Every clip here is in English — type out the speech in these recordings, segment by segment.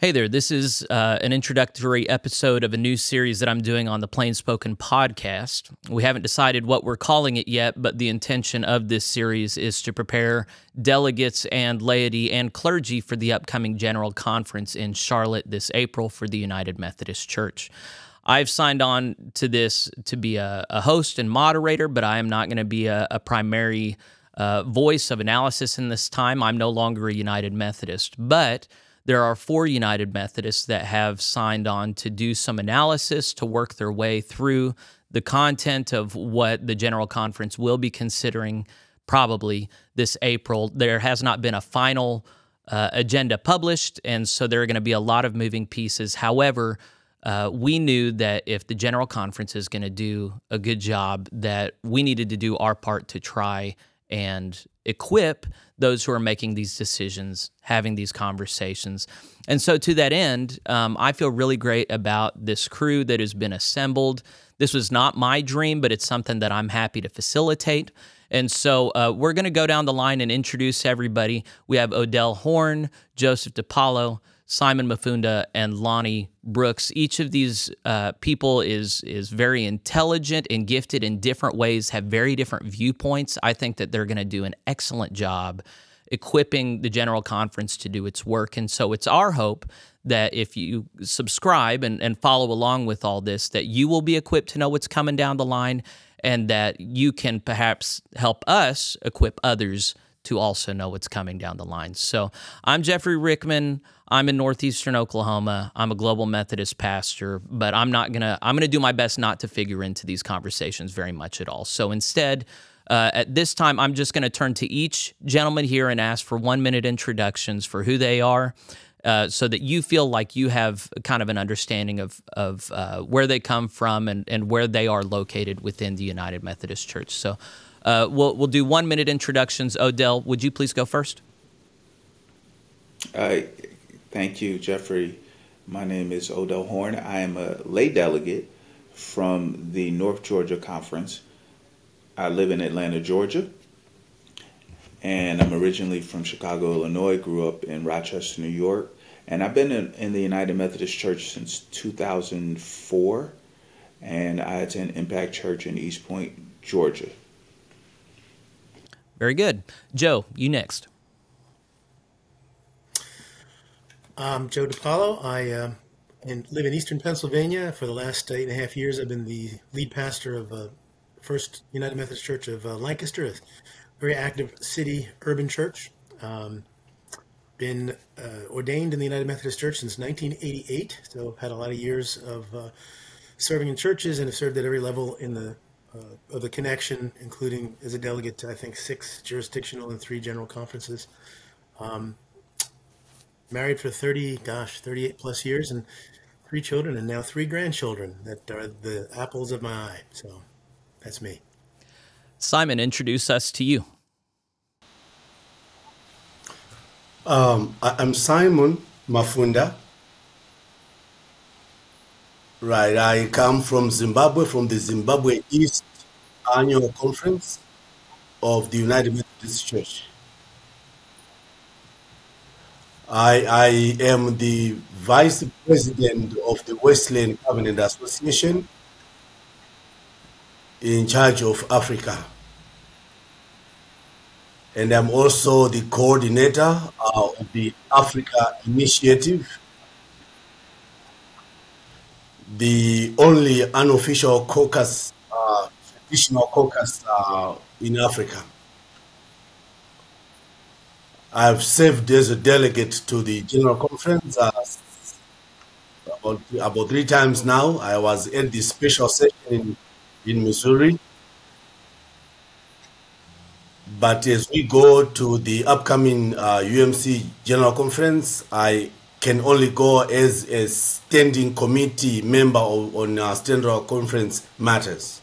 Hey there, this is uh, an introductory episode of a new series that I'm doing on the Plain Spoken podcast. We haven't decided what we're calling it yet, but the intention of this series is to prepare delegates and laity and clergy for the upcoming General Conference in Charlotte this April for the United Methodist Church. I've signed on to this to be a, a host and moderator, but I am not going to be a, a primary uh, voice of analysis in this time. I'm no longer a United Methodist, but there are four United Methodists that have signed on to do some analysis to work their way through the content of what the General Conference will be considering probably this April. There has not been a final uh, agenda published, and so there are going to be a lot of moving pieces. However, uh, we knew that if the General Conference is going to do a good job, that we needed to do our part to try and equip those who are making these decisions, having these conversations. And so, to that end, um, I feel really great about this crew that has been assembled. This was not my dream, but it's something that I'm happy to facilitate. And so uh, we're going to go down the line and introduce everybody. We have Odell Horn, Joseph DiPaolo, Simon Mafunda and Lonnie Brooks. Each of these uh, people is is very intelligent and gifted in different ways, have very different viewpoints. I think that they're going to do an excellent job equipping the general conference to do its work. And so it's our hope that if you subscribe and, and follow along with all this, that you will be equipped to know what's coming down the line and that you can perhaps help us equip others to also know what's coming down the line. So I'm Jeffrey Rickman. I'm in northeastern Oklahoma. I'm a global Methodist pastor, but I'm not gonna. I'm gonna do my best not to figure into these conversations very much at all. So instead, uh, at this time, I'm just gonna turn to each gentleman here and ask for one minute introductions for who they are. Uh, so that you feel like you have kind of an understanding of of uh, where they come from and, and where they are located within the United Methodist Church. So uh, we'll we'll do one minute introductions. Odell, would you please go first? Uh, Thank you, Jeffrey. My name is Odell Horn. I am a lay delegate from the North Georgia Conference. I live in Atlanta, Georgia, and I'm originally from Chicago, Illinois. Grew up in Rochester, New York, and I've been in, in the United Methodist Church since 2004, and I attend Impact Church in East Point, Georgia. Very good. Joe, you next. I'm Joe DiPaolo. I uh, live in eastern Pennsylvania. For the last eight and a half years, I've been the lead pastor of uh, First United Methodist Church of uh, Lancaster, a very active city urban church. Um, been uh, ordained in the United Methodist Church since 1988, so I've had a lot of years of uh, serving in churches and have served at every level in the uh, of the connection, including as a delegate to I think six jurisdictional and three general conferences. Um, married for 30, gosh, 38 plus years and three children and now three grandchildren that are the apples of my eye. So that's me. Simon, introduce us to you. Um, I'm Simon Mafunda. Right, I come from Zimbabwe, from the Zimbabwe East Annual Conference of the United Methodist Church. I, I am the vice president of the Wesleyan Covenant Association in charge of Africa. And I'm also the coordinator uh, of the Africa Initiative, the only unofficial caucus, uh, traditional caucus uh, in Africa. I've served as a delegate to the General Conference uh, about, about three times now. I was at the special session in, in Missouri. But as we go to the upcoming uh, UMC General Conference, I can only go as a standing committee member on uh, General Conference matters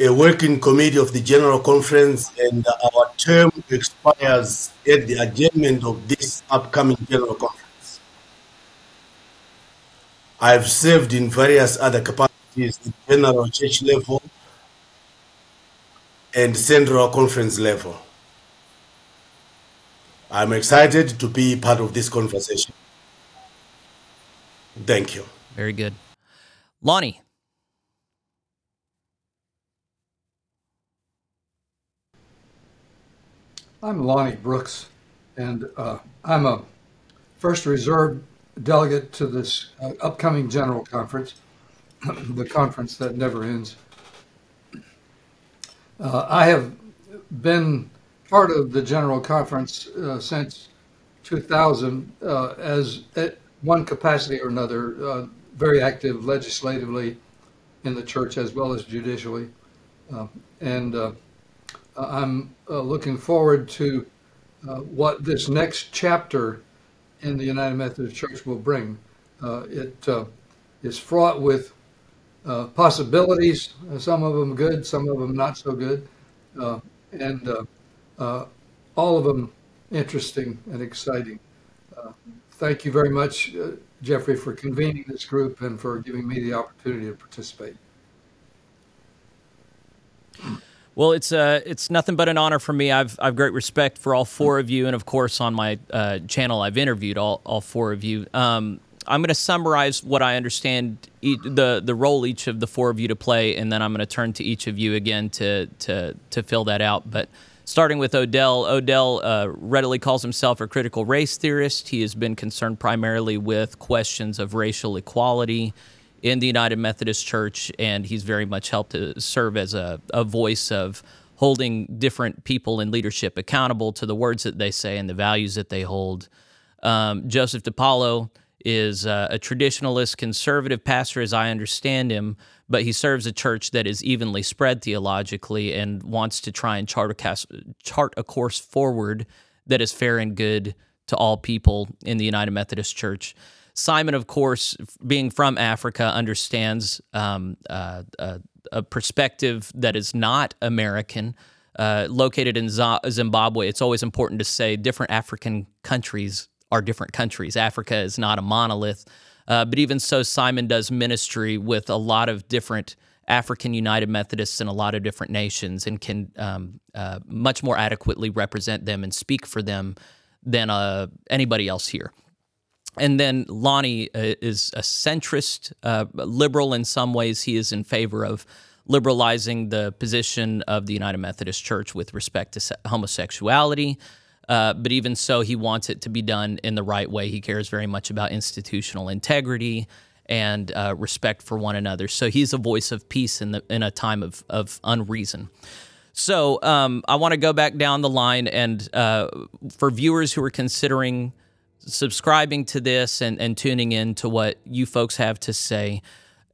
a working committee of the General Conference, and our term expires at the adjournment of this upcoming General Conference. I've served in various other capacities at General Church level and Central Conference level. I'm excited to be part of this conversation. Thank you. Very good. Lonnie. I'm Lonnie Brooks, and uh, I'm a first reserve delegate to this uh, upcoming general conference, the conference that never ends. Uh, I have been part of the general conference uh, since 2000 uh, as at one capacity or another, uh, very active legislatively in the church as well as judicially. Uh, and uh, I'm uh, looking forward to uh, what this next chapter in the United Methodist Church will bring. It is fraught with possibilities, some of them good, some of them not so good, and all of them interesting and exciting. Uh, thank you very much, uh, Jeffrey, for convening this group and for giving me the opportunity to participate. Well, it's uh, it's nothing but an honor for me. I've I've great respect for all four of you, and of course on my uh, channel I've interviewed all, all four of you. Um, I'm going to summarize what I understand e- the the role each of the four of you to play, and then I'm going to turn to each of you again to to to fill that out. But starting with Odell, Odell uh, readily calls himself a critical race theorist. He has been concerned primarily with questions of racial equality in the United Methodist Church, and he's very much helped to serve as a, a voice of holding different people in leadership accountable to the words that they say and the values that they hold. Um, Joseph DiPaolo is uh, a traditionalist conservative pastor, as I understand him, but he serves a church that is evenly spread theologically and wants to try and chart a, cas- chart a course forward that is fair and good to all people in the United Methodist Church. Simon, of course, being from Africa, understands um, uh, uh, a perspective that is not American. Uh, located in Zimbabwe, it's always important to say different African countries are different countries. Africa is not a monolith. Uh, but even so, Simon does ministry with a lot of different African United Methodists in a lot of different nations and can um, uh, much more adequately represent them and speak for them than uh, anybody else here and then Lonnie uh, is a centrist, uh, liberal in some ways. He is in favor of liberalizing the position of the United Methodist Church with respect to homosexuality. Uh, but even so, he wants it to be done in the right way. He cares very much about institutional integrity and uh, respect for one another. So he's a voice of peace in, the, in a time of, of unreason. So um, I want to go back down the line, and uh, for viewers who are considering subscribing to this and, and tuning in to what you folks have to say.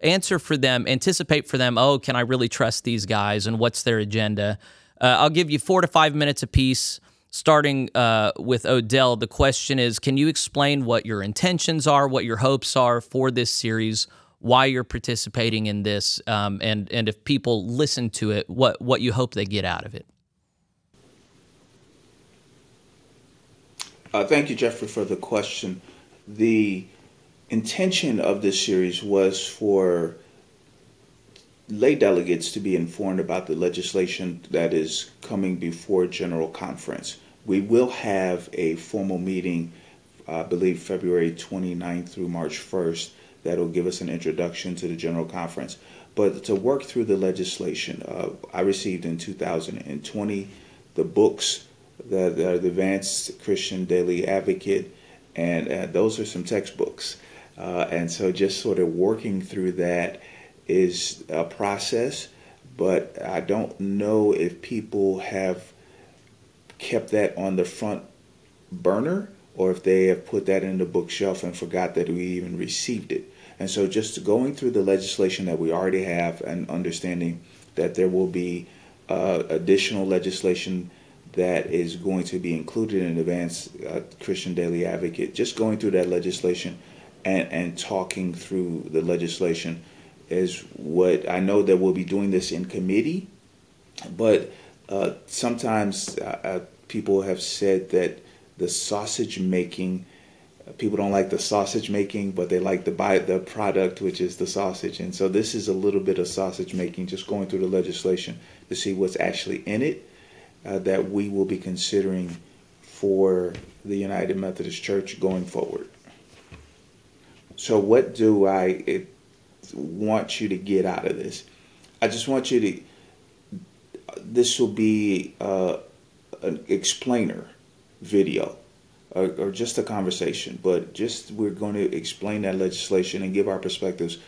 Answer for them, anticipate for them, oh, can I really trust these guys and what's their agenda? Uh, I'll give you four to five minutes apiece. Starting uh, with Odell, the question is Can you explain what your intentions are, what your hopes are for this series, why you're participating in this, um, and, and if people listen to it, what, what you hope they get out of it? Uh, thank you, Jeffrey, for the question. The intention of this series was for lay delegates to be informed about the legislation that is coming before General Conference. We will have a formal meeting, I believe February 29th through March 1st, that'll give us an introduction to the General Conference. But to work through the legislation, uh, I received in 2020 the books the, the Advanced Christian Daily Advocate, and uh, those are some textbooks. Uh, and so just sort of working through that is a process, but I don't know if people have kept that on the front burner or if they have put that in the bookshelf and forgot that we even received it. And so just going through the legislation that we already have and understanding that there will be uh, additional legislation that is going to be included in Advanced uh, Christian Daily Advocate. Just going through that legislation and, and talking through the legislation is what I know that we'll be doing this in committee, but uh, sometimes uh, uh people have said that the sausage making people don't like the sausage making, but they like to buy the product, which is the sausage. And so this is a little bit of sausage making, just going through the legislation to see what's actually in it uh, that we will be considering for the United Methodist Church going forward. So, what do I it, want you to get out of this? I just want you to. This will be uh, an explainer video or, or, just a conversation, but just we're going to explain that legislation and give our perspectives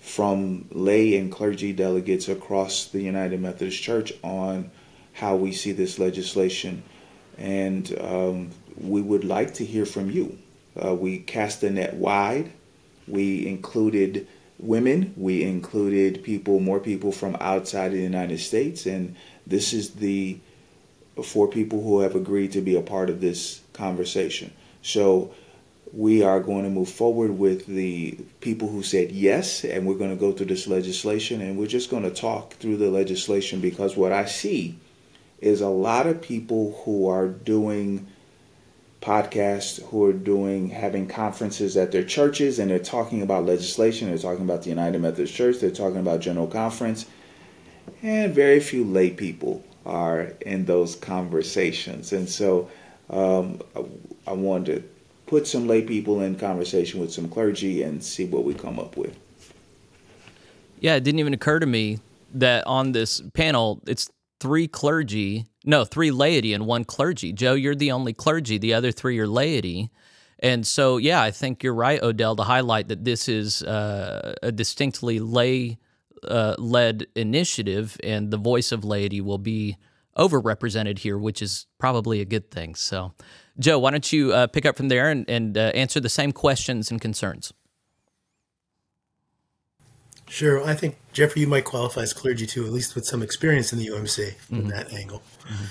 from lay and clergy delegates across the United Methodist Church on how we see this legislation. And um, we would like to hear from you. Uh, we cast the net wide. We included women. We included people, more people from outside the United States. And this is the four people who have agreed to be a part of this conversation. So we are going to move forward with the people who said yes, and we're going to go through this legislation, and we're just going to talk through the legislation because what I see is a lot of people who are doing podcasts, who are doing having conferences at their churches, and they're talking about legislation. They're talking about the United Methodist Church. They're talking about General Conference, and very few lay people are in those conversations. And so, um, I wanted to put some lay people in conversation with some clergy and see what we come up with. Yeah, it didn't even occur to me that on this panel, it's three clergy, no, three laity and one clergy. Joe, you're the only clergy, the other three are laity. And so, yeah, I think you're right, Odell, to highlight that this is uh, a distinctly lay uh, led initiative, and the voice of laity will be overrepresented here, which is probably a good thing. So, Joe, why don't you uh, pick up from there and, and uh, answer the same questions and concerns? Sure. I think, Jeffrey, you might qualify as clergy too, at least with some experience in the UMC from mm-hmm. that angle. Mm-hmm.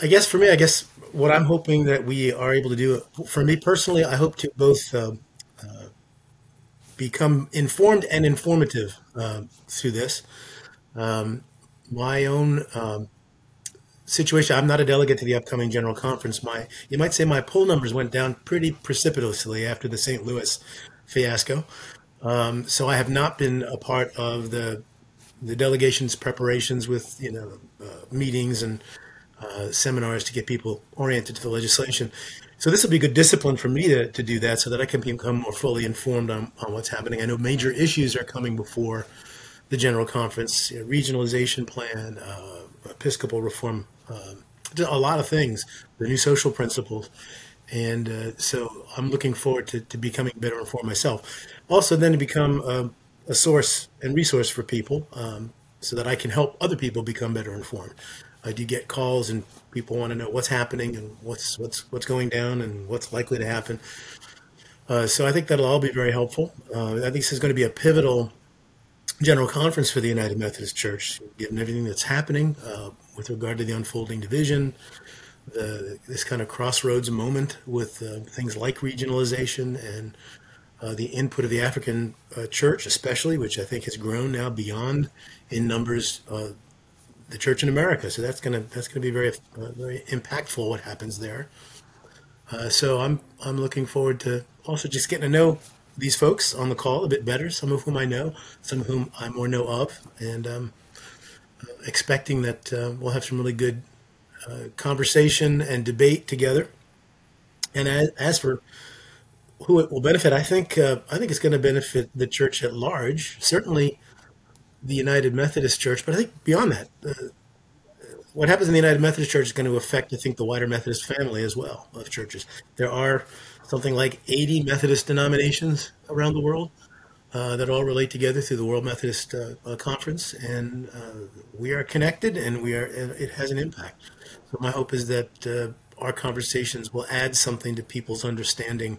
I guess for me, I guess what I'm hoping that we are able to do, for me personally, I hope to both uh, uh, become informed and informative uh, through this. Um, my own um, situation. I'm not a delegate to the upcoming general conference. My, you might say, my poll numbers went down pretty precipitously after the St. Louis fiasco. Um, so I have not been a part of the the delegation's preparations with you know uh, meetings and uh, seminars to get people oriented to the legislation. So this will be good discipline for me to, to do that so that I can become more fully informed on, on what's happening. I know major issues are coming before the general conference, you know, regionalization plan, uh, Episcopal reform uh, a lot of things, the new social principles. And uh, so I'm looking forward to, to becoming better informed myself. Also, then to become a, a source and resource for people um, so that I can help other people become better informed. I do get calls and people want to know what's happening and what's what's what's going down and what's likely to happen. Uh, so I think that'll all be very helpful. Uh, I think this is going to be a pivotal general conference for the United Methodist Church, given everything that's happening uh, with regard to the unfolding division, the, this kind of crossroads moment with uh, things like regionalization and uh, the input of the African uh, church, especially, which I think has grown now beyond in numbers uh, the church in America. So that's gonna that's gonna be very uh, very impactful what happens there. so I'm I'm looking forward to also just getting to know these folks on the call a bit better, some of whom I know, some of whom I more know of, and um, expecting that uh, we'll have some really good uh, conversation and debate together. And as, as, for who it will benefit, I think uh, I think it's going to benefit the church at large. Certainly, the United Methodist Church, but I think beyond that, uh, what happens in the United Methodist Church is going to affect, I think, the wider Methodist family as well of churches. There are something like 80 Methodist denominations around the world uh, that all relate together through the World Methodist uh, uh, Conference, and uh, we are connected, and we are. It has an impact. So my hope is that our conversations will add something to people's understanding,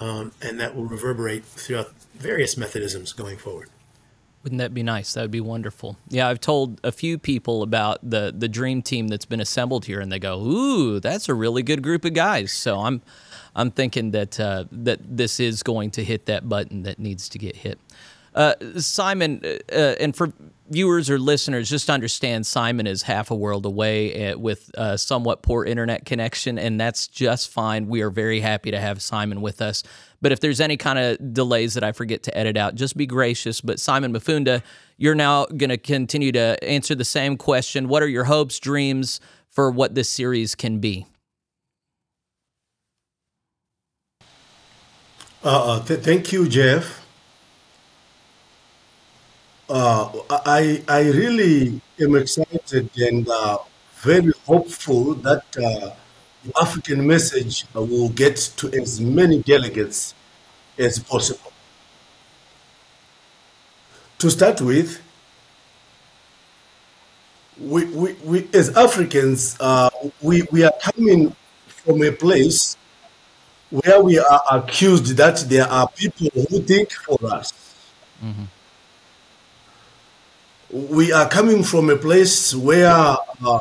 um, and that will reverberate throughout various Methodisms going forward. Wouldn't that be nice? That would be wonderful. Yeah, I've told a few people about the the dream team that's been assembled here, and they go, "Ooh, that's a really good group of guys." So I'm I'm thinking that uh, that this is going to hit that button that needs to get hit. Uh, Simon, uh and for viewers or listeners just understand Simon is half a world away eh, with a somewhat poor internet connection, and that's just fine. We are very happy to have Simon with us. But if there's any kind of delays that I forget to edit out, just be gracious. But Simon Mafunda, you're now going to continue to answer the same question. What are your hopes, dreams for what this series can be? Uh, uh th- thank you, Jeff. Uh, I I really am excited and uh, very hopeful that uh, the African message will get to as many delegates as possible. To start with, we, we, we as Africans, uh, we, we are coming from a place where we are accused that there are people who think for us. We are coming from a place where uh,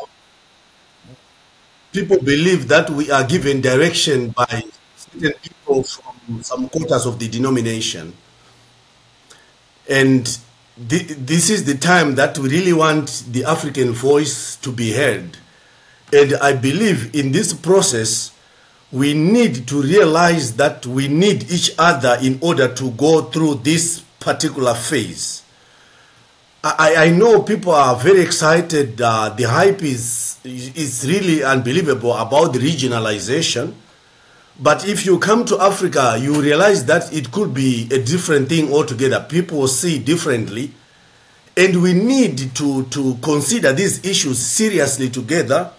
people believe that we are given direction by certain people from some quarters of the denomination. And thi- this is the time that we really want the African voice to be heard. And I believe in this process, we need to realize that we need each other in order to go through this particular phase. I, I know people are very excited. Uh, the hype is, is really unbelievable about the regionalization. But if you come to Africa, you realize that it could be a different thing altogether. People see differently. And we need to, to consider these issues seriously together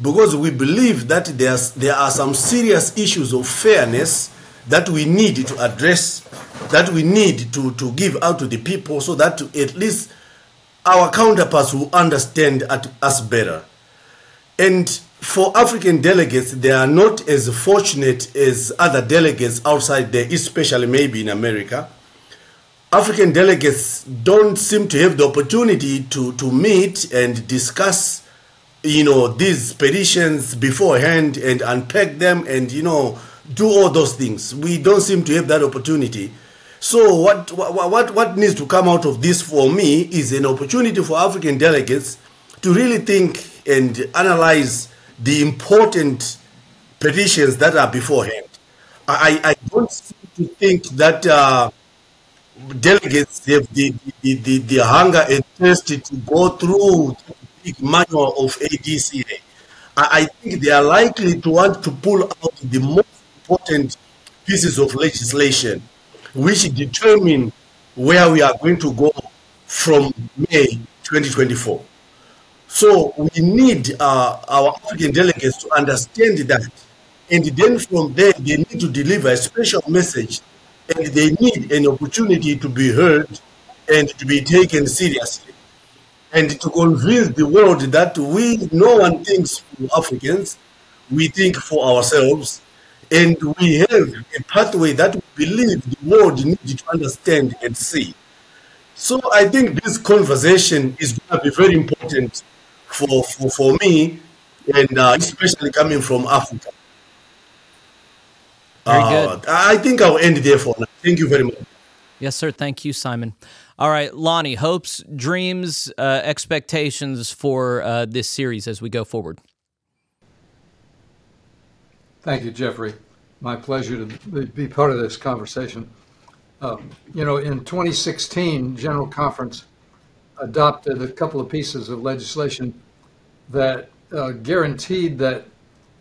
because we believe that there's, there are some serious issues of fairness that we need to address, that we need to, to give out to the people so that at least our counterparts will understand at, us better. And for African delegates, they are not as fortunate as other delegates outside there, especially maybe in America. African delegates don't seem to have the opportunity to, to meet and discuss, you know, these petitions beforehand and unpack them and, you know, do all those things. We don't seem to have that opportunity. So what, what, what, needs to come out of this for me is an opportunity for African delegates to really think and analyze the important petitions that are beforehand. I, I don't seem to think that uh, delegates have the, the, the, the hunger and thirst to go through the big manual of ADCA. I, I think they are likely to want to pull out the most important pieces of legislation which determine where we are going to go from May 2024. So we need uh, our African delegates to understand that. And then from there, they need to deliver a special message and they need an opportunity to be heard and to be taken seriously. And to convince the world that we, no one thinks for Africans, we think for ourselves. And we have a pathway that we believe the world needs to understand and see. So I think this conversation is going to be very important for, for, for me, and uh, especially coming from Africa. Very Uh, good. I think I'll end there for now. Thank you very much. Yes, sir. Thank you, Simon. All right, Lonnie, hopes, dreams, uh, expectations for uh, this series as we go forward. Thank you, Jeffrey. My pleasure to be- part of this conversation. Um, You know, in 2016, General Conference adopted a couple of pieces of legislation that uh, guaranteed that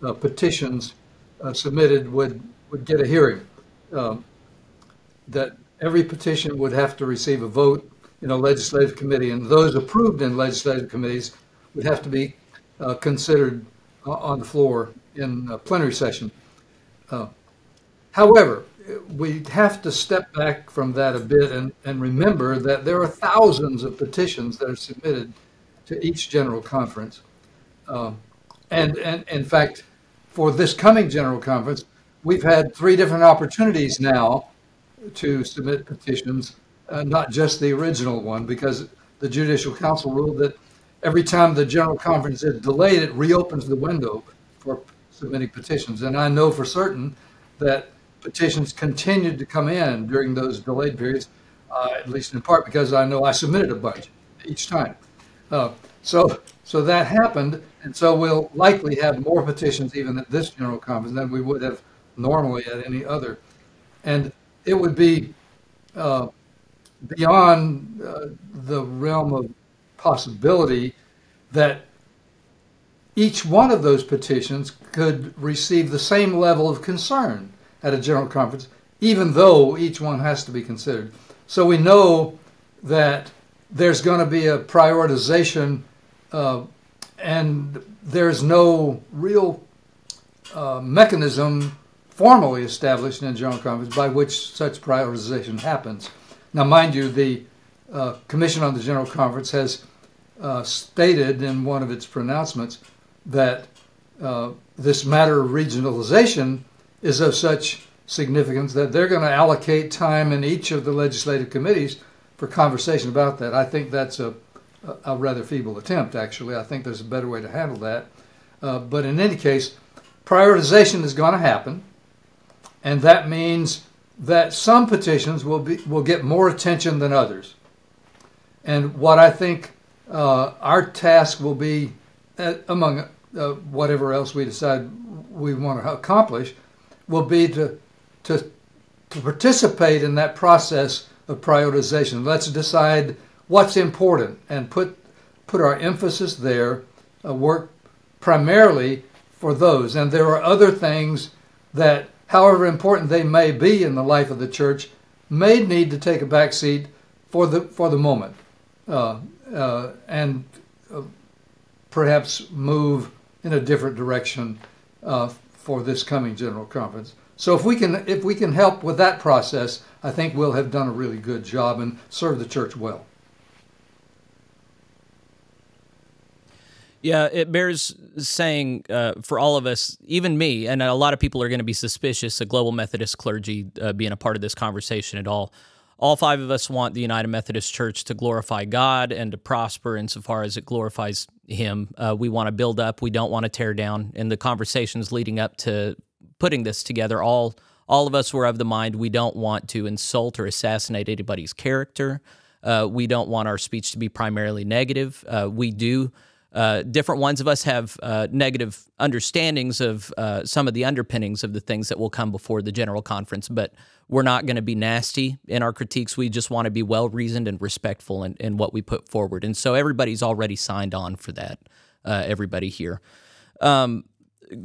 uh, petitions uh, submitted would, would get a hearing. Um, That every petition would have to receive a vote in a legislative committee, and those approved in legislative committees would have to be uh, considered o- on the floor in plenary session. Uh, However, we have to step back from that a bit and, and remember that there are thousands of petitions that are submitted to each general conference. Um, and, and in fact, for this coming general conference, we've had three different opportunities now to submit petitions, uh, not just the original one, because the Judicial Council ruled that every time the general conference is delayed, it reopens the window for submitting petitions. And I know for certain that petitions continued to come in during those delayed periods, uh, at least in part because I know I submitted a bunch each time. Uh, so, so that happened, and so we'll likely have more petitions even at this general conference than we would have normally at any other. And it would be uh, beyond uh, the realm of possibility that each one of those petitions could receive the same level of concern at a general conference even though each one has to be considered. So we know that there's going to be a prioritization, uh, and there's no real uh, mechanism formally established in a general conference by which such prioritization happens. Now, mind you, the uh, Commission on the General Conference has uh, stated in one of its pronouncements that uh, this matter of regionalization is of such significance that they're going to allocate time in each of the legislative committees for conversation about that. I think that's a, a rather feeble attempt, actually. I think there's a better way to handle that. Uh, but in any case, prioritization is going to happen, and that means that some petitions will be will get more attention than others. And what I think uh, our task will be, uh, among whatever else we decide we want to accomplish, will be to to to participate in that process of prioritization. Let's decide what's important and put put our emphasis there. Uh, work primarily for those, and there are other things that, however important they may be in the life of the church, may need to take a back seat for the for the moment, uh, uh, and uh, perhaps move in a different direction uh, for this coming general conference. So if we can if we can help with that process, I think we'll have done a really good job and serve the church well. Yeah, it bears saying uh, for all of us, even me, and a lot of people are going to be suspicious of Global Methodist clergy uh, being a part of this conversation at all. All five of us want the United Methodist Church to glorify God and to prosper insofar as it glorifies Him. Uh, we want to build up, we don't want to tear down. And the conversations leading up to putting this together, all all of us were of the mind we don't want to insult or assassinate anybody's character. Uh, we don't want our speech to be primarily negative. Uh, we do. Uh, different ones of us have uh, negative understandings of uh, some of the underpinnings of the things that will come before the general conference, but we're not going to be nasty in our critiques. We just want to be well reasoned and respectful in, in, what we put forward. And so everybody's already signed on for that, uh, everybody here. Um,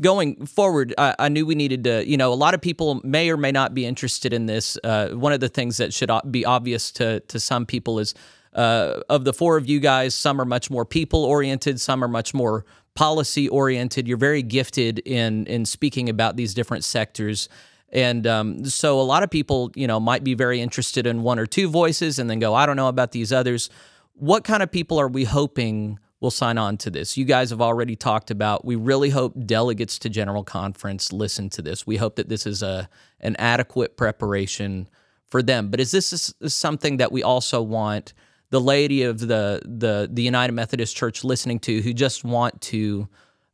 going forward, I, I, knew we needed to, you know, a lot of people may or may not be interested in this. Uh, one of the things that should be obvious to, to some people is uh, of the four of you guys, some are much more people oriented, some are much more policy oriented. You're very gifted in in speaking about these different sectors. And um, so a lot of people, you know, might be very interested in one or two voices and then go, I don't know about these others. What kind of people are we hoping will sign on to this. You guys have already talked about. We really hope delegates to General Conference listen to this. We hope that this is a an adequate preparation for them. But is this something that we also want the laity of the the the United Methodist Church listening to, who just want to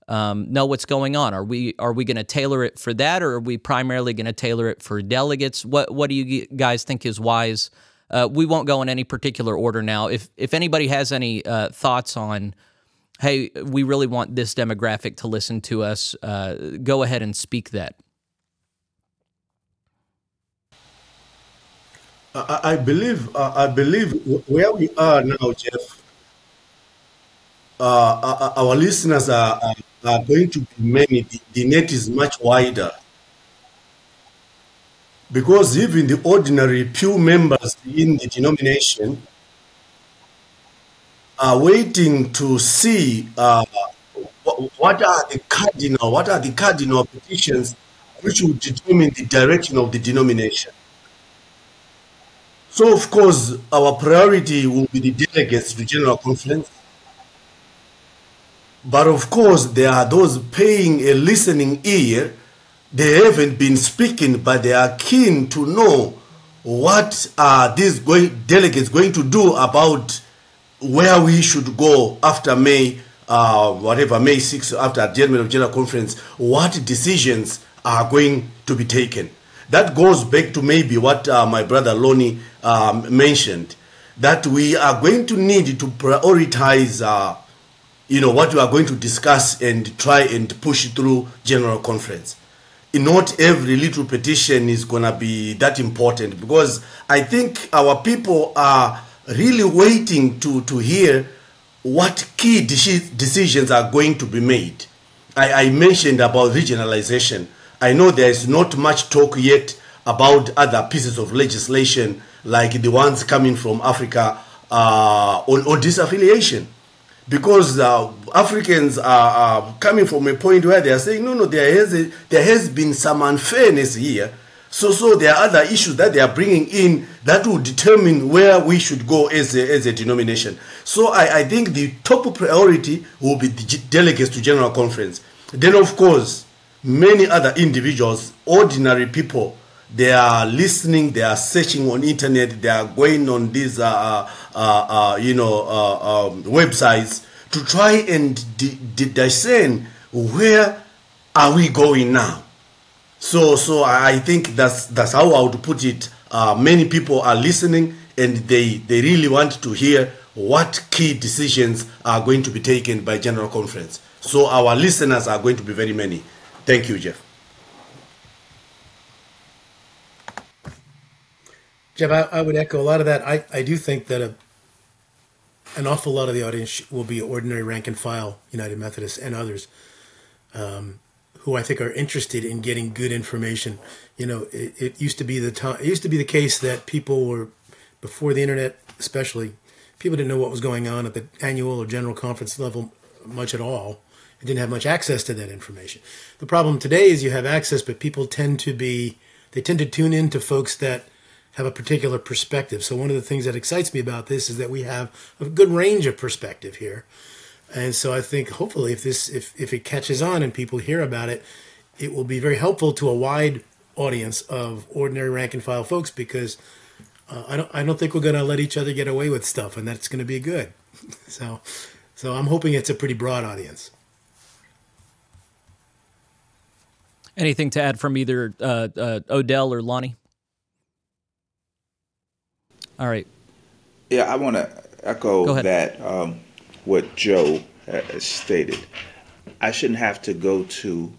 um, know what's going on? Are we are we going to tailor it for that, or are we primarily going to tailor it for delegates? What what do you guys think is wise? Uh, we won't go in any particular order now. If if anybody has any uh, thoughts on, hey, we really want this demographic to listen to us, uh, go ahead and speak that. I, I believe uh, I believe where we are now, Jeff. Uh, our listeners are, are, are going to be many. The, the net is much wider because even the ordinary pew members in the denomination are waiting to see uh, what are the cardinal what are the cardinal petitions which will determine the direction of the denomination so of course our priority will be the delegates to general conference. But of course there are those paying a listening ear. They haven't been speaking, but they are keen to know what are these delegates going to do about where we should go after May, uh, whatever, May 6th, after adjournment of General Conference, what decisions are going to be taken. That goes back to maybe what uh, my brother Lonnie um, mentioned, that we are going to need to prioritize, uh, you know, what we are going to discuss and try and push through General Conference not every little petition is going to be that important because I think our people are really waiting to, to hear what key de- decisions are going to be made. I, I, mentioned about regionalization. I know there is not much talk yet about other pieces of legislation like the ones coming from Africa uh, on, on disaffiliation. Because uh, Africans are, are coming from a point where they are saying, no, no, there has, a, there has been some unfairness here. So, so there are other issues that they are bringing in that will determine where we should go as a, as a denomination. So, I, I think the top priority will be the delegates to General Conference. Then, of course, many other individuals, ordinary people, they are listening, they are searching on internet, they are going on these, uh, uh, uh, uh you know, uh, um, websites to try and discern where are we going now. So, so I think that's that's how I would put it. Uh, many people are listening, and they they really want to hear what key decisions are going to be taken by General Conference. So our listeners are going to be very many. Thank you, Jeff. Jeff, I, I, would echo a lot of that. I, I do think that a, an awful lot of the audience will be ordinary rank and file United Methodists and others um, who I think are interested in getting good information. You know, it, it used to be the time. It used to be the case that people were before the internet, especially people didn't know what was going on at the annual or general conference level much at all. It didn't have much access to that information. The problem today is you have access, but people tend to be they tend to tune in to folks that have a particular perspective. So one of the things that excites me about this is that we have a good range of perspective here. And so I think hopefully if this if, if it catches on and people hear about it, it will be very helpful to a wide audience of ordinary rank and file folks because uh, I don't I don't think we're going to let each other get away with stuff and that's going to be good. so so I'm hoping it's a pretty broad audience. Anything to add from either uh, uh, Odell or Lonnie? All right. Yeah, I want to echo that um, what Joe stated. I shouldn't have to go to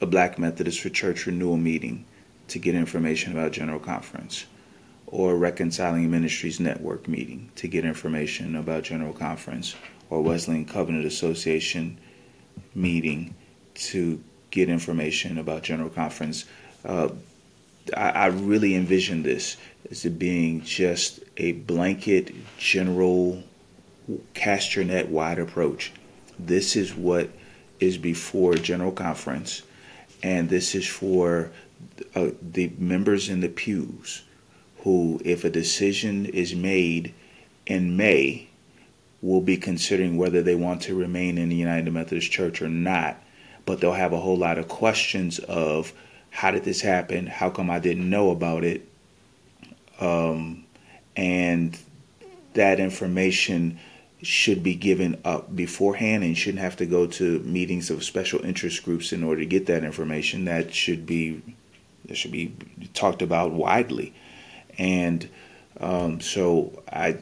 a Black Methodist for Church renewal meeting to get information about General Conference or Reconciling Ministries Network meeting to get information about General Conference or Wesleyan Covenant Association meeting to get information about General Conference. Uh, I, I really envision this as it being just a blanket, general, cast your net wide approach. This is what is before General Conference, and this is for uh, the members in the pews who, if a decision is made in May, will be considering whether they want to remain in the United Methodist Church or not. But they'll have a whole lot of questions of how did this happen? How come I didn't know about it? Um, and that information should be given up beforehand and shouldn't have to go to meetings of special interest groups in order to get that information. That should be that should be talked about widely. And um, so I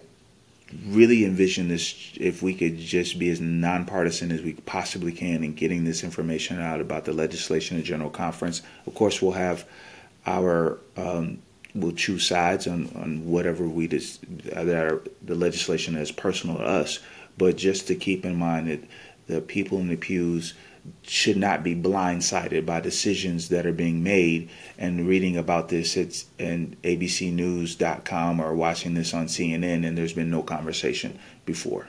really envision this if we could just be as nonpartisan as we possibly can in getting this information out about the legislation and general conference. Of course, we'll have our um, we'll choose sides on, on whatever we just that are, the legislation is personal to us, but just to keep in mind that the people in the pews should not be blindsided by decisions that are being made and reading about this it's in abcnews.com or watching this on CNN and there's been no conversation before.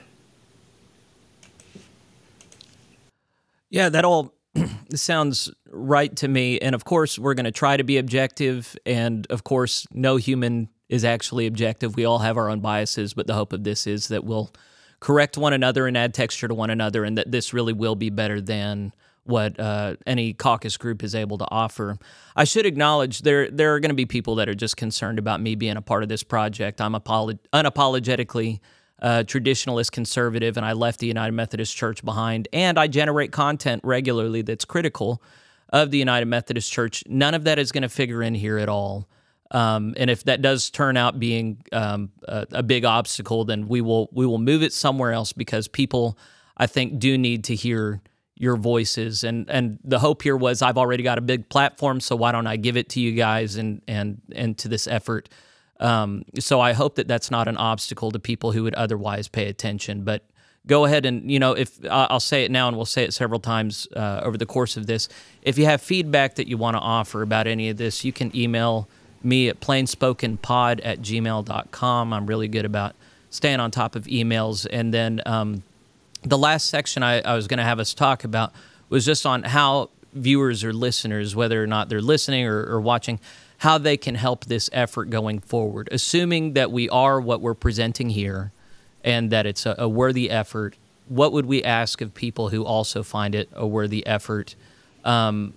Yeah, that all sounds right to me and of course we're going to try to be objective and of course no human is actually objective. We all have our own biases, but the hope of this is that we'll correct one another and add texture to one another, and that this really will be better than what uh, any caucus group is able to offer. I should acknowledge there there are going to be people that are just concerned about me being a part of this project. I'm apolo- unapologetically uh, traditionalist conservative, and I left the United Methodist Church behind, and I generate content regularly that's critical of the United Methodist Church. None of that is going to figure in here at all. Um, and if that does turn out being um, a, a, big obstacle, then we will we will move it somewhere else because people, I think, do need to hear your voices. And and the hope here was I've already got a big platform, so why don't I give it to you guys and and and to this effort. Um, so I hope that that's not an obstacle to people who would otherwise pay attention. But go ahead and you know if I'll say it now and we'll say it several times uh, over the course of this. If you have feedback that you want to offer about any of this, you can email me at plainspokenpod at gmail.com. I'm really good about staying on top of emails. And then um, the last section I, I was going to have us talk about was just on how viewers or listeners, whether or not they're listening or, or watching, how they can help this effort going forward, assuming that we are what we're presenting here and that it's a, a worthy effort. What would we ask of people who also find it a worthy effort? Um,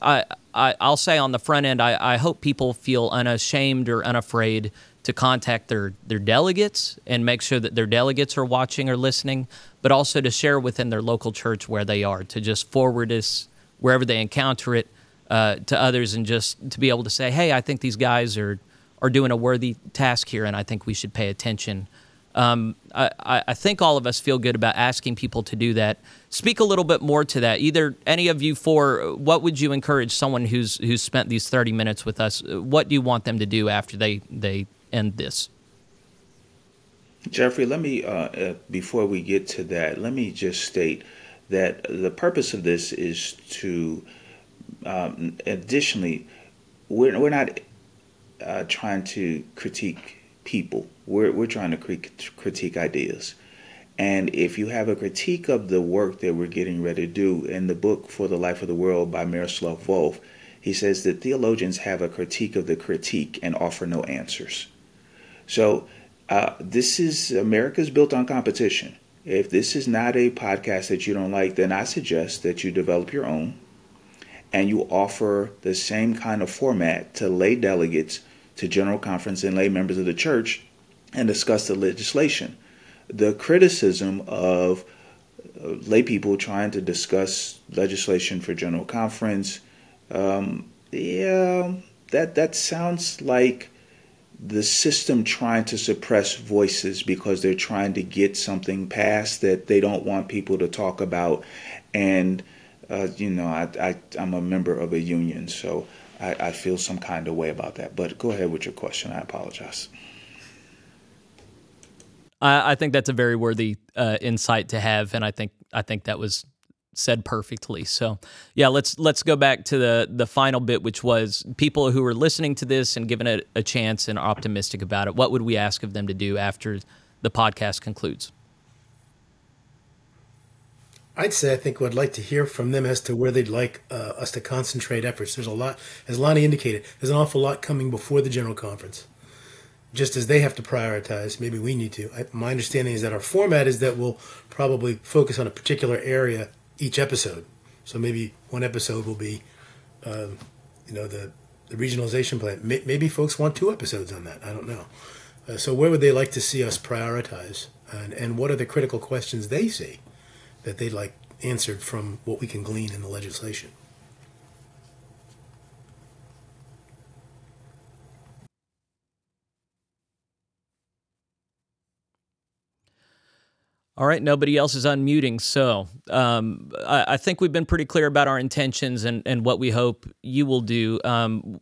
I, I, will say on the front end, I, I hope people feel unashamed or unafraid to contact their, their delegates and make sure that their delegates are watching or listening, but also to share within their local church where they are, to just forward this wherever they encounter it uh, to others and just to be able to say, hey, I think these guys are, are doing a worthy task here and I think we should pay attention. Um, I, I, think all of us feel good about asking people to do that. Speak a little bit more to that. Either any of you for what would you encourage someone who's who's spent these thirty minutes with us? What do you want them to do after they they end this? Jeffrey, let me uh, uh, before we get to that, let me just state that the purpose of this is to um, additionally, we're we're not uh, trying to critique people. We're, we're trying to critique ideas. And if you have a critique of the work that we're getting ready to do in the book For the Life of the World by Miroslav Volf, he says that theologians have a critique of the critique and offer no answers. So uh, this is America's built on competition. If this is not a podcast that you don't like, then I suggest that you develop your own and you offer the same kind of format to lay delegates to General Conference and lay members of the church and discuss the legislation. The criticism of uh, lay people trying to discuss legislation for General Conference, um, yeah, that that sounds like the system trying to suppress voices because they're trying to get something passed that they don't want people to talk about. And, uh, you know, I, I, I'm a member of a union, so I, I feel some kind of way about that. But go ahead with your question. I apologize. I, I think that's a very worthy uh, insight to have, and I think I think that was said perfectly. So, yeah, let's let's go back to the the final bit, which was people who are listening to this and given it a chance and optimistic about it. What would we ask of them to do after the podcast concludes? I'd say I think we'd like to hear from them as to where they'd like uh, us to concentrate efforts. There's a lot, as Lonnie indicated, there's an awful lot coming before the general conference. Just as they have to prioritize, maybe we need to. I, my understanding is that our format is that we'll probably focus on a particular area each episode. So maybe one episode will be, um, you know, the, the regionalization plan. Maybe folks want two episodes on that. I don't know. Uh, so where would they like to see us prioritize? And, and what are the critical questions they see? That they'd like answered from what we can glean in the legislation. All right, nobody else is unmuting. So um, I, I, think we've been pretty clear about our intentions and, and what we hope you will do. Um,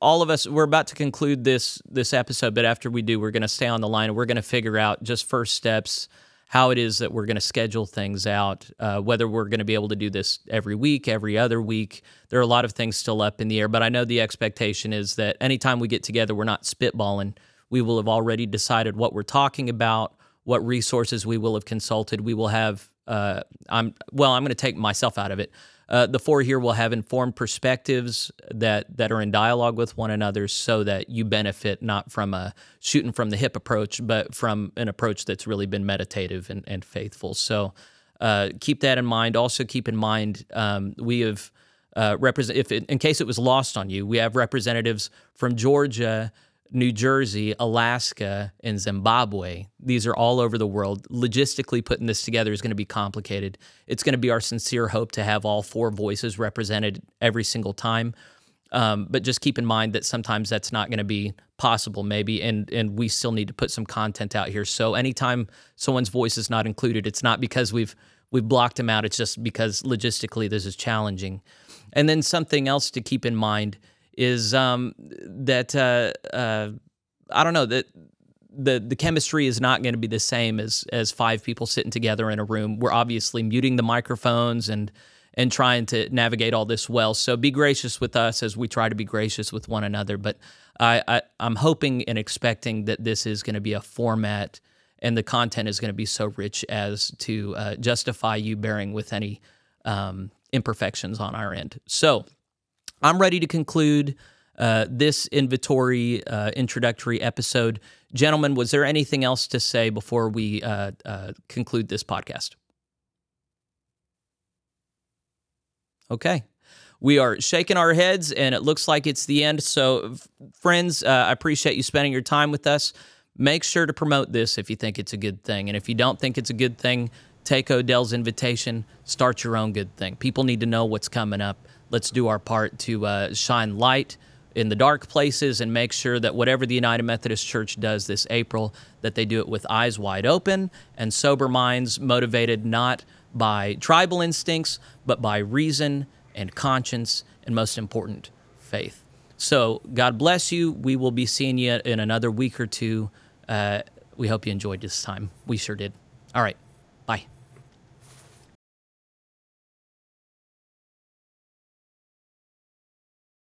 all of us, we're about to conclude this this episode, but after we do, we're going to stay on the line and we're going to figure out just first steps how it is that we're going to schedule things out, uh, whether we're going to be able to do this every week, every other week. There are a lot of things still up in the air, but I know the expectation is that anytime we get together, we're not spitballing. We will have already decided what we're talking about, what resources we will have consulted. We will have, uh, I'm well, I'm going to take myself out of it. Uh, the four here will have informed perspectives that that are in dialogue with one another, so that you benefit not from a shooting from the hip approach, but from an approach that's really been meditative and, and faithful. So uh, keep that in mind. Also keep in mind um, we have uh, represent if it, in case it was lost on you, we have representatives from Georgia New Jersey, Alaska, and Zimbabwe. These are all over the world. Logistically, putting this together is going to be complicated. It's going to be our sincere hope to have all four voices represented every single time. Um, but just keep in mind that sometimes that's not going to be possible, maybe, and and we still need to put some content out here. So anytime someone's voice is not included, it's not because we've we've blocked them out. It's just because logistically this is challenging. And then something else to keep in mind is um, that uh, uh, I don't know that the the chemistry is not going to be the same as as five people sitting together in a room. We're obviously muting the microphones and and trying to navigate all this well. So be gracious with us as we try to be gracious with one another. But I, I I'm hoping and expecting that this is going to be a format and the content is going to be so rich as to uh, justify you bearing with any um, imperfections on our end. So I'm ready to conclude uh, this inventory uh, introductory episode. Gentlemen, was there anything else to say before we uh, uh, conclude this podcast? Okay. We are shaking our heads, and it looks like it's the end. So, friends, uh, I appreciate you spending your time with us. Make sure to promote this if you think it's a good thing. And if you don't think it's a good thing, take Odell's invitation, start your own good thing. People need to know what's coming up. Let's do our part to uh, shine light in the dark places and make sure that whatever the United Methodist Church does this April, that they do it with eyes wide open and sober minds, motivated not by tribal instincts, but by reason and conscience, and most important, faith. So, God bless you. We will be seeing you in another week or two. Uh, we hope you enjoyed this time. We sure did. All right.